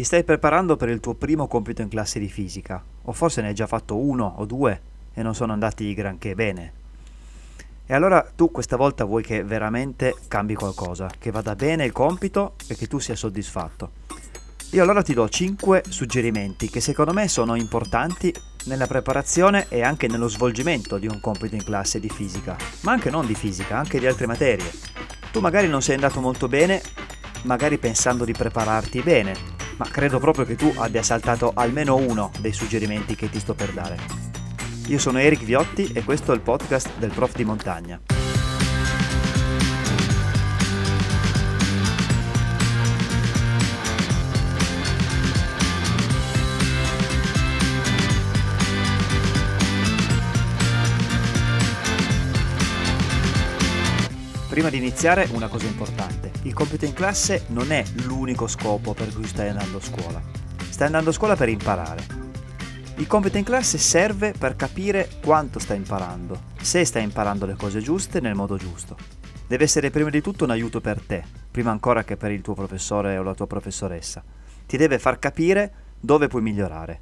Ti stai preparando per il tuo primo compito in classe di fisica, o forse ne hai già fatto uno o due e non sono andati granché bene. E allora tu questa volta vuoi che veramente cambi qualcosa, che vada bene il compito e che tu sia soddisfatto. Io allora ti do 5 suggerimenti che secondo me sono importanti nella preparazione e anche nello svolgimento di un compito in classe di fisica, ma anche non di fisica, anche di altre materie. Tu magari non sei andato molto bene, magari pensando di prepararti bene, ma credo proprio che tu abbia saltato almeno uno dei suggerimenti che ti sto per dare. Io sono Eric Viotti e questo è il podcast del prof di montagna. Prima di iniziare una cosa importante, il compito in classe non è l'unico scopo per cui stai andando a scuola, stai andando a scuola per imparare. Il compito in classe serve per capire quanto stai imparando, se stai imparando le cose giuste nel modo giusto. Deve essere prima di tutto un aiuto per te, prima ancora che per il tuo professore o la tua professoressa. Ti deve far capire dove puoi migliorare.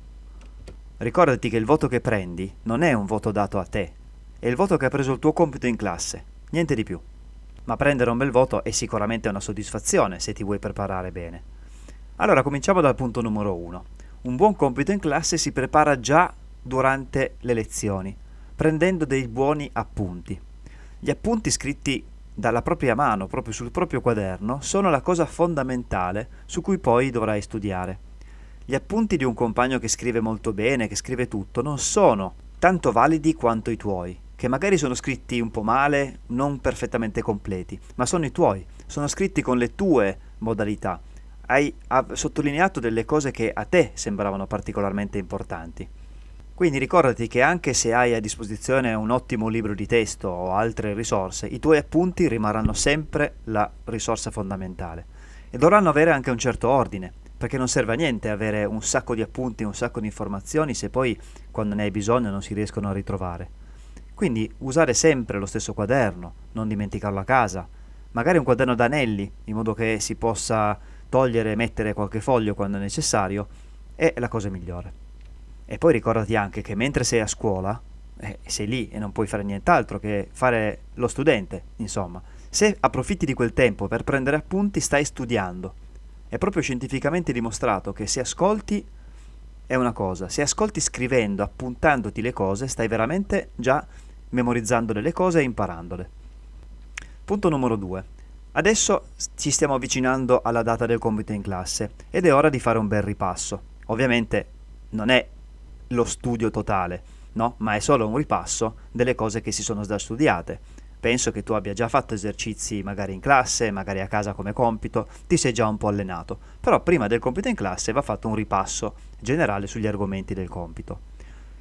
Ricordati che il voto che prendi non è un voto dato a te, è il voto che ha preso il tuo compito in classe, niente di più ma prendere un bel voto è sicuramente una soddisfazione se ti vuoi preparare bene. Allora cominciamo dal punto numero 1. Un buon compito in classe si prepara già durante le lezioni, prendendo dei buoni appunti. Gli appunti scritti dalla propria mano, proprio sul proprio quaderno, sono la cosa fondamentale su cui poi dovrai studiare. Gli appunti di un compagno che scrive molto bene, che scrive tutto, non sono tanto validi quanto i tuoi che magari sono scritti un po' male, non perfettamente completi, ma sono i tuoi, sono scritti con le tue modalità. Hai sottolineato delle cose che a te sembravano particolarmente importanti. Quindi ricordati che anche se hai a disposizione un ottimo libro di testo o altre risorse, i tuoi appunti rimarranno sempre la risorsa fondamentale e dovranno avere anche un certo ordine, perché non serve a niente avere un sacco di appunti, un sacco di informazioni se poi quando ne hai bisogno non si riescono a ritrovare. Quindi usare sempre lo stesso quaderno, non dimenticarlo a casa, magari un quaderno d'anelli, in modo che si possa togliere e mettere qualche foglio quando è necessario, è la cosa migliore. E poi ricordati anche che mentre sei a scuola, eh, sei lì e non puoi fare nient'altro che fare lo studente, insomma, se approfitti di quel tempo per prendere appunti stai studiando. È proprio scientificamente dimostrato che se ascolti è una cosa, se ascolti scrivendo, appuntandoti le cose, stai veramente già memorizzando delle cose e imparandole. Punto numero 2. Adesso ci stiamo avvicinando alla data del compito in classe ed è ora di fare un bel ripasso. Ovviamente non è lo studio totale, no? Ma è solo un ripasso delle cose che si sono già studiate. Penso che tu abbia già fatto esercizi magari in classe, magari a casa come compito, ti sei già un po' allenato. Però prima del compito in classe va fatto un ripasso generale sugli argomenti del compito.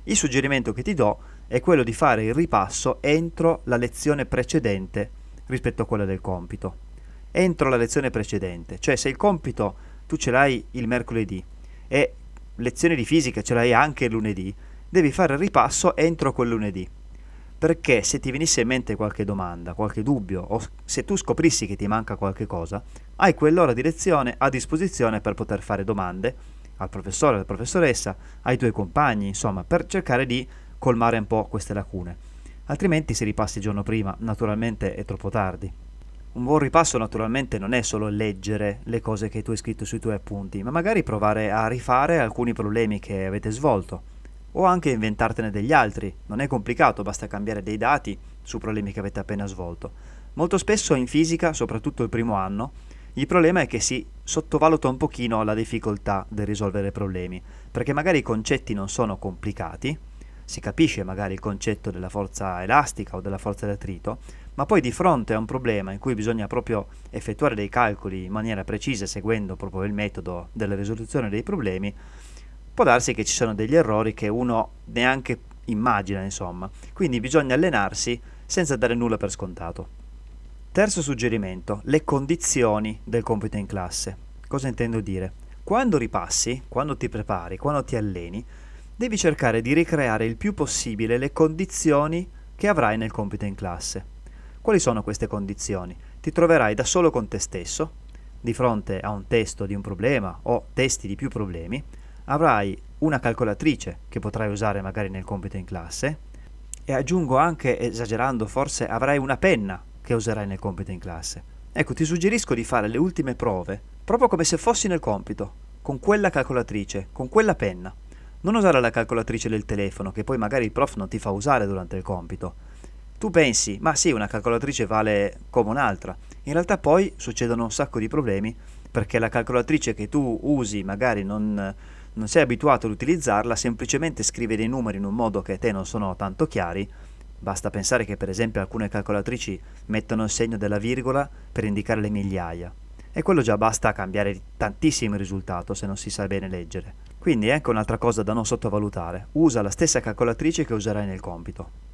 Il suggerimento che ti do è quello di fare il ripasso entro la lezione precedente rispetto a quella del compito. Entro la lezione precedente, cioè se il compito tu ce l'hai il mercoledì e lezione di fisica ce l'hai anche il lunedì, devi fare il ripasso entro quel lunedì. Perché se ti venisse in mente qualche domanda, qualche dubbio, o se tu scoprissi che ti manca qualche cosa, hai quell'ora di lezione a disposizione per poter fare domande al professore, alla professoressa, ai tuoi compagni, insomma, per cercare di colmare un po' queste lacune. Altrimenti se ripassi il giorno prima, naturalmente è troppo tardi. Un buon ripasso naturalmente non è solo leggere le cose che tu hai scritto sui tuoi appunti, ma magari provare a rifare alcuni problemi che avete svolto o anche inventartene degli altri. Non è complicato, basta cambiare dei dati su problemi che avete appena svolto. Molto spesso in fisica, soprattutto il primo anno, il problema è che si sottovaluta un pochino la difficoltà del risolvere problemi, perché magari i concetti non sono complicati, si capisce magari il concetto della forza elastica o della forza d'attrito, ma poi di fronte a un problema in cui bisogna proprio effettuare dei calcoli in maniera precisa seguendo proprio il metodo della risoluzione dei problemi, può darsi che ci siano degli errori che uno neanche immagina, insomma. Quindi bisogna allenarsi senza dare nulla per scontato. Terzo suggerimento, le condizioni del compito in classe. Cosa intendo dire? Quando ripassi, quando ti prepari, quando ti alleni, devi cercare di ricreare il più possibile le condizioni che avrai nel compito in classe. Quali sono queste condizioni? Ti troverai da solo con te stesso, di fronte a un testo di un problema o testi di più problemi, avrai una calcolatrice che potrai usare magari nel compito in classe e aggiungo anche, esagerando forse, avrai una penna che userai nel compito in classe. Ecco, ti suggerisco di fare le ultime prove proprio come se fossi nel compito, con quella calcolatrice, con quella penna. Non usare la calcolatrice del telefono che poi magari il prof non ti fa usare durante il compito. Tu pensi, ma sì, una calcolatrice vale come un'altra. In realtà poi succedono un sacco di problemi perché la calcolatrice che tu usi magari non, non sei abituato ad utilizzarla, semplicemente scrive dei numeri in un modo che a te non sono tanto chiari. Basta pensare che per esempio alcune calcolatrici mettono il segno della virgola per indicare le migliaia. E quello già basta a cambiare tantissimo il risultato se non si sa bene leggere. Quindi ecco un'altra cosa da non sottovalutare. Usa la stessa calcolatrice che userai nel compito.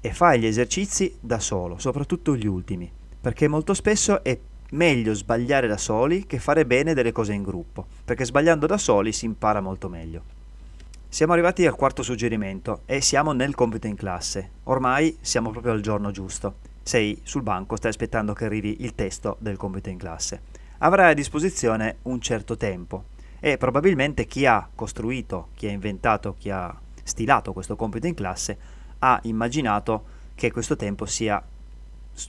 E fai gli esercizi da solo, soprattutto gli ultimi, perché molto spesso è meglio sbagliare da soli che fare bene delle cose in gruppo, perché sbagliando da soli si impara molto meglio. Siamo arrivati al quarto suggerimento e siamo nel compito in classe. Ormai siamo proprio al giorno giusto. Sei sul banco, stai aspettando che arrivi il testo del compito in classe. Avrai a disposizione un certo tempo e probabilmente chi ha costruito, chi ha inventato, chi ha stilato questo compito in classe ha immaginato che questo tempo sia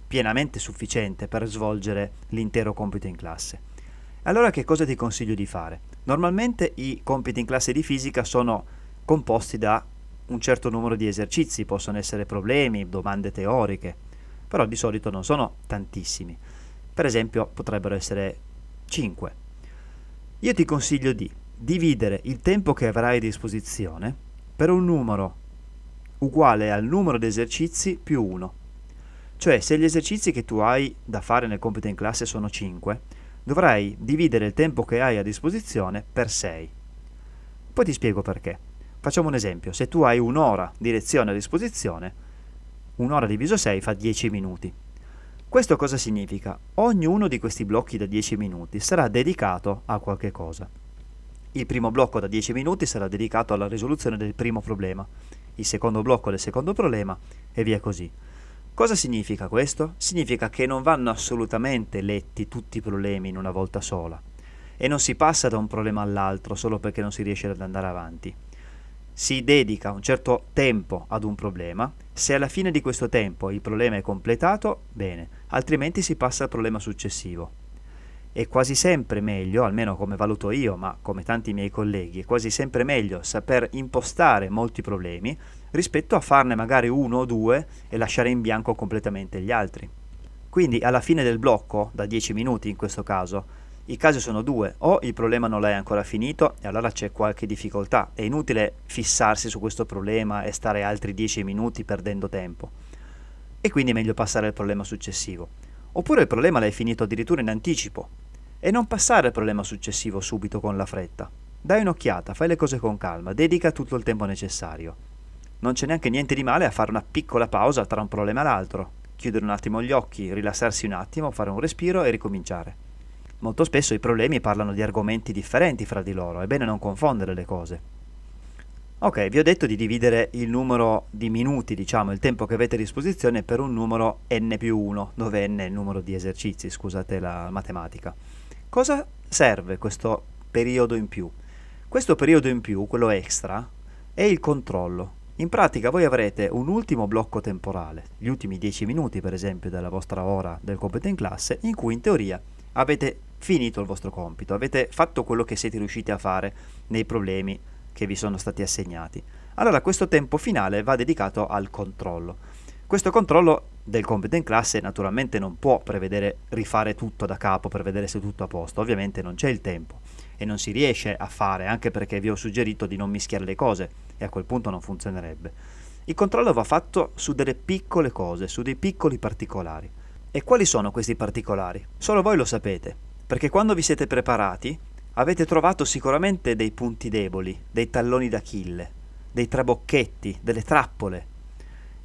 pienamente sufficiente per svolgere l'intero compito in classe. Allora che cosa ti consiglio di fare? Normalmente i compiti in classe di fisica sono composti da un certo numero di esercizi, possono essere problemi, domande teoriche, però di solito non sono tantissimi. Per esempio potrebbero essere 5. Io ti consiglio di dividere il tempo che avrai a disposizione per un numero uguale al numero di esercizi più 1. Cioè se gli esercizi che tu hai da fare nel compito in classe sono 5, dovrai dividere il tempo che hai a disposizione per 6. Poi ti spiego perché. Facciamo un esempio, se tu hai un'ora di lezione a disposizione, un'ora diviso 6 fa 10 minuti. Questo cosa significa? Ognuno di questi blocchi da 10 minuti sarà dedicato a qualche cosa. Il primo blocco da 10 minuti sarà dedicato alla risoluzione del primo problema, il secondo blocco del secondo problema e via così. Cosa significa questo? Significa che non vanno assolutamente letti tutti i problemi in una volta sola e non si passa da un problema all'altro solo perché non si riesce ad andare avanti. Si dedica un certo tempo ad un problema, se alla fine di questo tempo il problema è completato, bene, altrimenti si passa al problema successivo. È quasi sempre meglio, almeno come valuto io, ma come tanti miei colleghi, è quasi sempre meglio saper impostare molti problemi rispetto a farne magari uno o due e lasciare in bianco completamente gli altri. Quindi alla fine del blocco, da 10 minuti in questo caso, i casi sono due, o il problema non l'hai ancora finito e allora c'è qualche difficoltà, è inutile fissarsi su questo problema e stare altri 10 minuti perdendo tempo. E quindi è meglio passare al problema successivo. Oppure il problema l'hai finito addirittura in anticipo e non passare al problema successivo subito con la fretta. Dai un'occhiata, fai le cose con calma, dedica tutto il tempo necessario. Non c'è neanche niente di male a fare una piccola pausa tra un problema e l'altro, chiudere un attimo gli occhi, rilassarsi un attimo, fare un respiro e ricominciare. Molto spesso i problemi parlano di argomenti differenti fra di loro, è bene non confondere le cose. Ok, vi ho detto di dividere il numero di minuti, diciamo, il tempo che avete a disposizione per un numero n più 1, dove n è il numero di esercizi, scusate la matematica. Cosa serve questo periodo in più? Questo periodo in più, quello extra, è il controllo. In pratica voi avrete un ultimo blocco temporale, gli ultimi 10 minuti per esempio della vostra ora del compito in classe, in cui in teoria avete finito il vostro compito, avete fatto quello che siete riusciti a fare nei problemi che vi sono stati assegnati. Allora questo tempo finale va dedicato al controllo. Questo controllo del compito in classe naturalmente non può prevedere rifare tutto da capo per vedere se è tutto a posto, ovviamente non c'è il tempo e non si riesce a fare anche perché vi ho suggerito di non mischiare le cose e a quel punto non funzionerebbe. Il controllo va fatto su delle piccole cose, su dei piccoli particolari. E quali sono questi particolari? Solo voi lo sapete, perché quando vi siete preparati avete trovato sicuramente dei punti deboli, dei talloni d'Achille, dei trabocchetti, delle trappole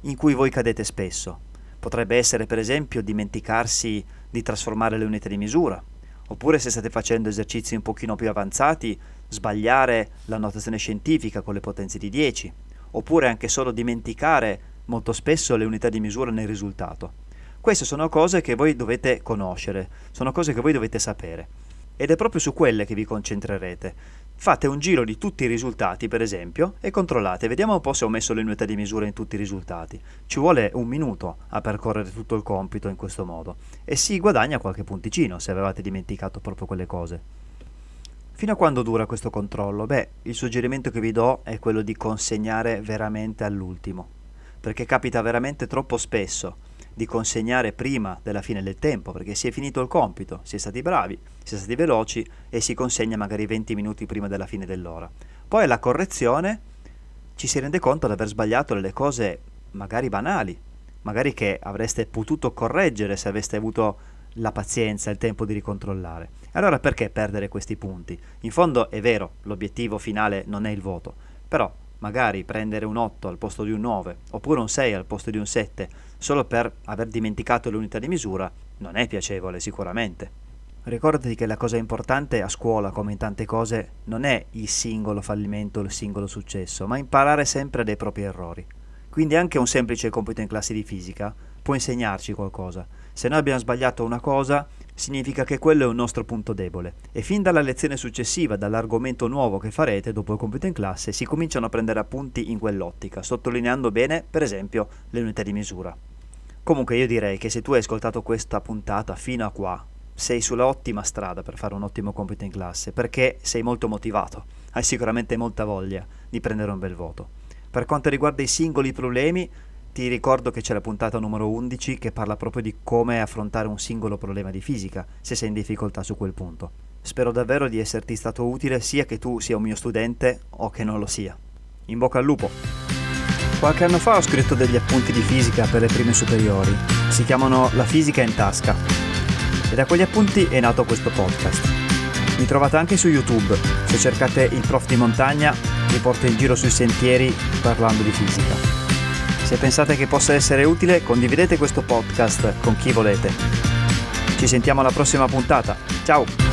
in cui voi cadete spesso. Potrebbe essere per esempio dimenticarsi di trasformare le unità di misura, oppure se state facendo esercizi un pochino più avanzati, sbagliare la notazione scientifica con le potenze di 10, oppure anche solo dimenticare molto spesso le unità di misura nel risultato. Queste sono cose che voi dovete conoscere, sono cose che voi dovete sapere. Ed è proprio su quelle che vi concentrerete. Fate un giro di tutti i risultati, per esempio, e controllate. Vediamo un po' se ho messo le unità di misura in tutti i risultati. Ci vuole un minuto a percorrere tutto il compito in questo modo. E si guadagna qualche punticino se avevate dimenticato proprio quelle cose. Fino a quando dura questo controllo? Beh, il suggerimento che vi do è quello di consegnare veramente all'ultimo, perché capita veramente troppo spesso di consegnare prima della fine del tempo, perché si è finito il compito, si è stati bravi, si è stati veloci e si consegna magari 20 minuti prima della fine dell'ora. Poi alla correzione ci si rende conto di aver sbagliato delle cose magari banali, magari che avreste potuto correggere se aveste avuto la pazienza, il tempo di ricontrollare. Allora perché perdere questi punti? In fondo è vero, l'obiettivo finale non è il voto, però magari prendere un 8 al posto di un 9 oppure un 6 al posto di un 7 solo per aver dimenticato l'unità di misura non è piacevole sicuramente. Ricordati che la cosa importante a scuola, come in tante cose, non è il singolo fallimento o il singolo successo, ma imparare sempre dai propri errori. Quindi anche un semplice compito in classe di fisica può insegnarci qualcosa. Se noi abbiamo sbagliato una cosa, significa che quello è un nostro punto debole e fin dalla lezione successiva, dall'argomento nuovo che farete dopo il compito in classe, si cominciano a prendere appunti in quell'ottica, sottolineando bene, per esempio, le unità di misura. Comunque io direi che se tu hai ascoltato questa puntata fino a qua, sei sulla ottima strada per fare un ottimo compito in classe, perché sei molto motivato, hai sicuramente molta voglia di prendere un bel voto. Per quanto riguarda i singoli problemi, ti ricordo che c'è la puntata numero 11 che parla proprio di come affrontare un singolo problema di fisica, se sei in difficoltà su quel punto. Spero davvero di esserti stato utile sia che tu sia un mio studente o che non lo sia. In bocca al lupo! Qualche anno fa ho scritto degli appunti di fisica per le prime superiori. Si chiamano La fisica in tasca. E da quegli appunti è nato questo podcast. Mi trovate anche su YouTube. Se cercate il prof di montagna, vi porto in giro sui sentieri parlando di fisica. Se pensate che possa essere utile, condividete questo podcast con chi volete. Ci sentiamo alla prossima puntata. Ciao!